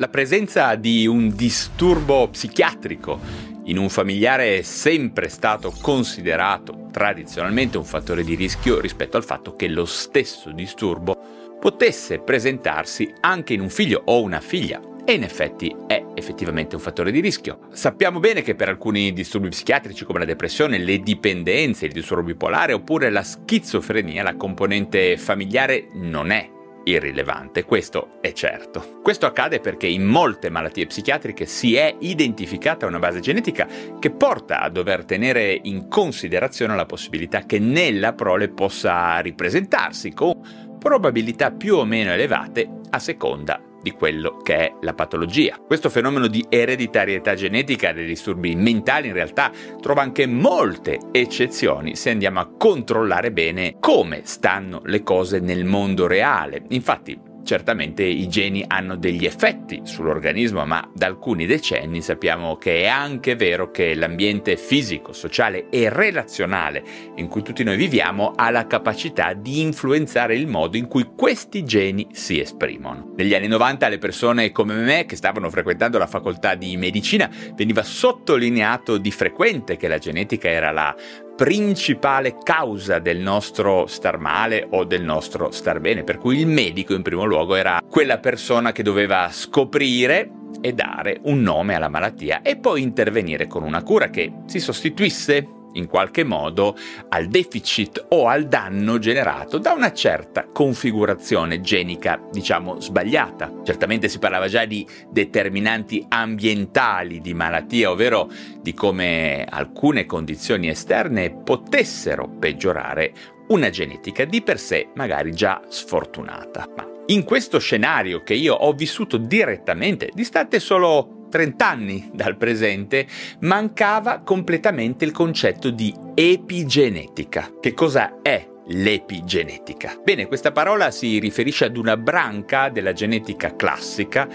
La presenza di un disturbo psichiatrico in un familiare è sempre stato considerato tradizionalmente un fattore di rischio rispetto al fatto che lo stesso disturbo potesse presentarsi anche in un figlio o una figlia. E in effetti è effettivamente un fattore di rischio. Sappiamo bene che per alcuni disturbi psichiatrici come la depressione, le dipendenze, il disturbo bipolare oppure la schizofrenia, la componente familiare non è irrilevante, questo è certo. Questo accade perché in molte malattie psichiatriche si è identificata una base genetica che porta a dover tenere in considerazione la possibilità che nella prole possa ripresentarsi con probabilità più o meno elevate a seconda di quello che è la patologia. Questo fenomeno di ereditarietà genetica dei disturbi mentali in realtà trova anche molte eccezioni se andiamo a controllare bene come stanno le cose nel mondo reale. Infatti, Certamente i geni hanno degli effetti sull'organismo, ma da alcuni decenni sappiamo che è anche vero che l'ambiente fisico, sociale e relazionale in cui tutti noi viviamo ha la capacità di influenzare il modo in cui questi geni si esprimono. Negli anni 90 alle persone come me che stavano frequentando la facoltà di medicina veniva sottolineato di frequente che la genetica era la principale causa del nostro star male o del nostro star bene, per cui il medico in primo luogo era quella persona che doveva scoprire e dare un nome alla malattia e poi intervenire con una cura che si sostituisse in qualche modo al deficit o al danno generato da una certa configurazione genica, diciamo, sbagliata. Certamente si parlava già di determinanti ambientali di malattia, ovvero di come alcune condizioni esterne potessero peggiorare una genetica di per sé magari già sfortunata. Ma in questo scenario che io ho vissuto direttamente, distante solo 30 anni dal presente, mancava completamente il concetto di epigenetica. Che cosa è l'epigenetica? Bene, questa parola si riferisce ad una branca della genetica classica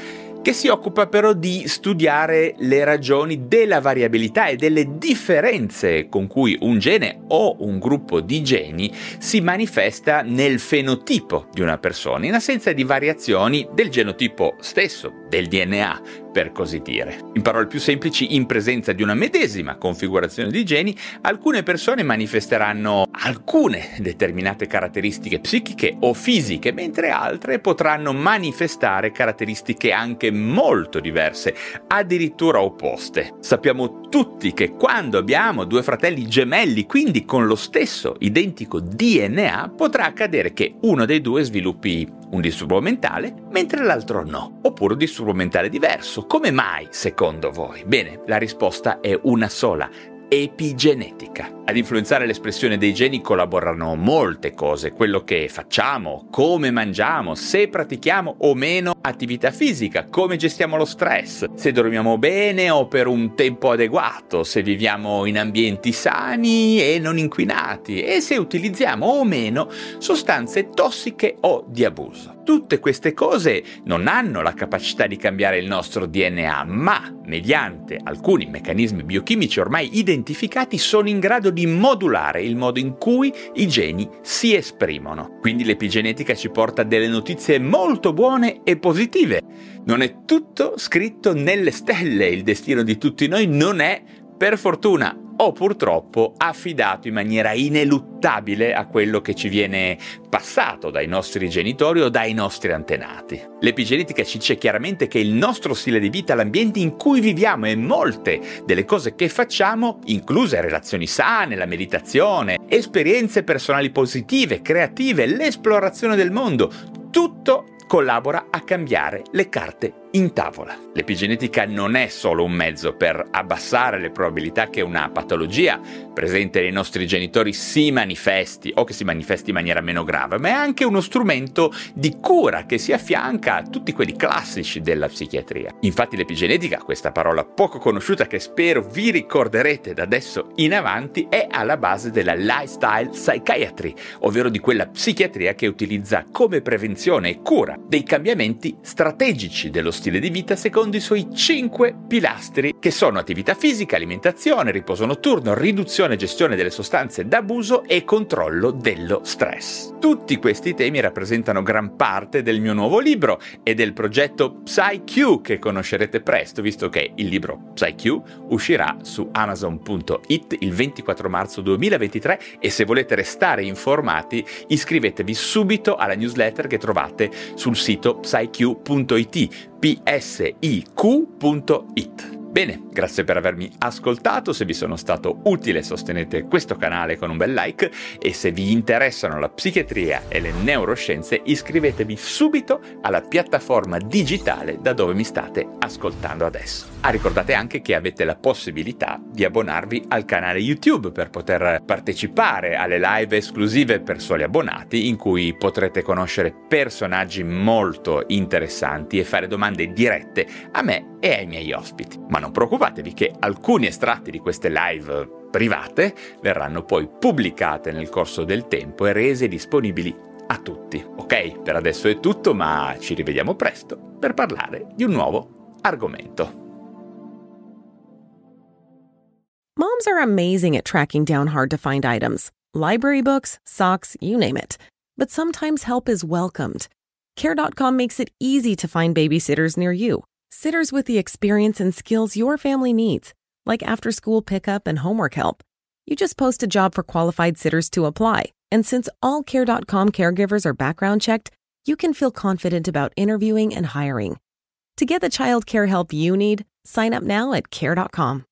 che si occupa però di studiare le ragioni della variabilità e delle differenze con cui un gene o un gruppo di geni si manifesta nel fenotipo di una persona, in assenza di variazioni del genotipo stesso, del DNA, per così dire. In parole più semplici, in presenza di una medesima configurazione di geni, alcune persone manifesteranno alcune determinate caratteristiche psichiche o fisiche, mentre altre potranno manifestare caratteristiche anche molto diverse, addirittura opposte. Sappiamo tutti che quando abbiamo due fratelli gemelli, quindi con lo stesso identico DNA, potrà accadere che uno dei due sviluppi un disturbo mentale, mentre l'altro no, oppure un disturbo mentale diverso. Come mai, secondo voi? Bene, la risposta è una sola epigenetica. Ad influenzare l'espressione dei geni collaborano molte cose, quello che facciamo, come mangiamo, se pratichiamo o meno attività fisica, come gestiamo lo stress, se dormiamo bene o per un tempo adeguato, se viviamo in ambienti sani e non inquinati e se utilizziamo o meno sostanze tossiche o di abuso. Tutte queste cose non hanno la capacità di cambiare il nostro DNA, ma mediante alcuni meccanismi biochimici ormai identificati sono in grado di modulare il modo in cui i geni si esprimono. Quindi l'epigenetica ci porta delle notizie molto buone e positive. Non è tutto scritto nelle stelle, il destino di tutti noi non è, per fortuna, o purtroppo affidato in maniera ineluttabile a quello che ci viene passato dai nostri genitori o dai nostri antenati. L'epigenetica ci dice chiaramente che il nostro stile di vita, l'ambiente in cui viviamo e molte delle cose che facciamo, incluse relazioni sane, la meditazione, esperienze personali positive, creative, l'esplorazione del mondo, tutto collabora a cambiare le carte in tavola. L'epigenetica non è solo un mezzo per abbassare le probabilità che una patologia presente nei nostri genitori si manifesti o che si manifesti in maniera meno grave, ma è anche uno strumento di cura che si affianca a tutti quelli classici della psichiatria. Infatti l'epigenetica, questa parola poco conosciuta che spero vi ricorderete da adesso in avanti, è alla base della lifestyle psychiatry, ovvero di quella psichiatria che utilizza come prevenzione e cura dei cambiamenti strategici dello stile di vita secondo i suoi cinque pilastri che sono attività fisica, alimentazione, riposo notturno, riduzione e gestione delle sostanze d'abuso e controllo dello stress. Tutti questi temi rappresentano gran parte del mio nuovo libro e del progetto PsyQ che conoscerete presto, visto che il libro PsyQ uscirà su amazon.it il 24 marzo 2023 e se volete restare informati iscrivetevi subito alla newsletter che trovate sul sito psyq.it psiq.it. Bene, grazie per avermi ascoltato, se vi sono stato utile sostenete questo canale con un bel like e se vi interessano la psichiatria e le neuroscienze iscrivetevi subito alla piattaforma digitale da dove mi state ascoltando adesso. Ah, ricordate anche che avete la possibilità di abbonarvi al canale YouTube per poter partecipare alle live esclusive per soli abbonati in cui potrete conoscere personaggi molto interessanti e fare domande dirette a me e ai miei ospiti. Ma non preoccupatevi che alcuni estratti di queste live private verranno poi pubblicate nel corso del tempo e rese disponibili a tutti. Ok, per adesso è tutto, ma ci rivediamo presto per parlare di un nuovo argomento. Moms are amazing at tracking down hard to find items. Library books, socks, you name it. But sometimes help is welcomed. Care.com makes it easy to find babysitters near you. Sitters with the experience and skills your family needs, like after school pickup and homework help. You just post a job for qualified sitters to apply, and since all Care.com caregivers are background checked, you can feel confident about interviewing and hiring. To get the child care help you need, sign up now at Care.com.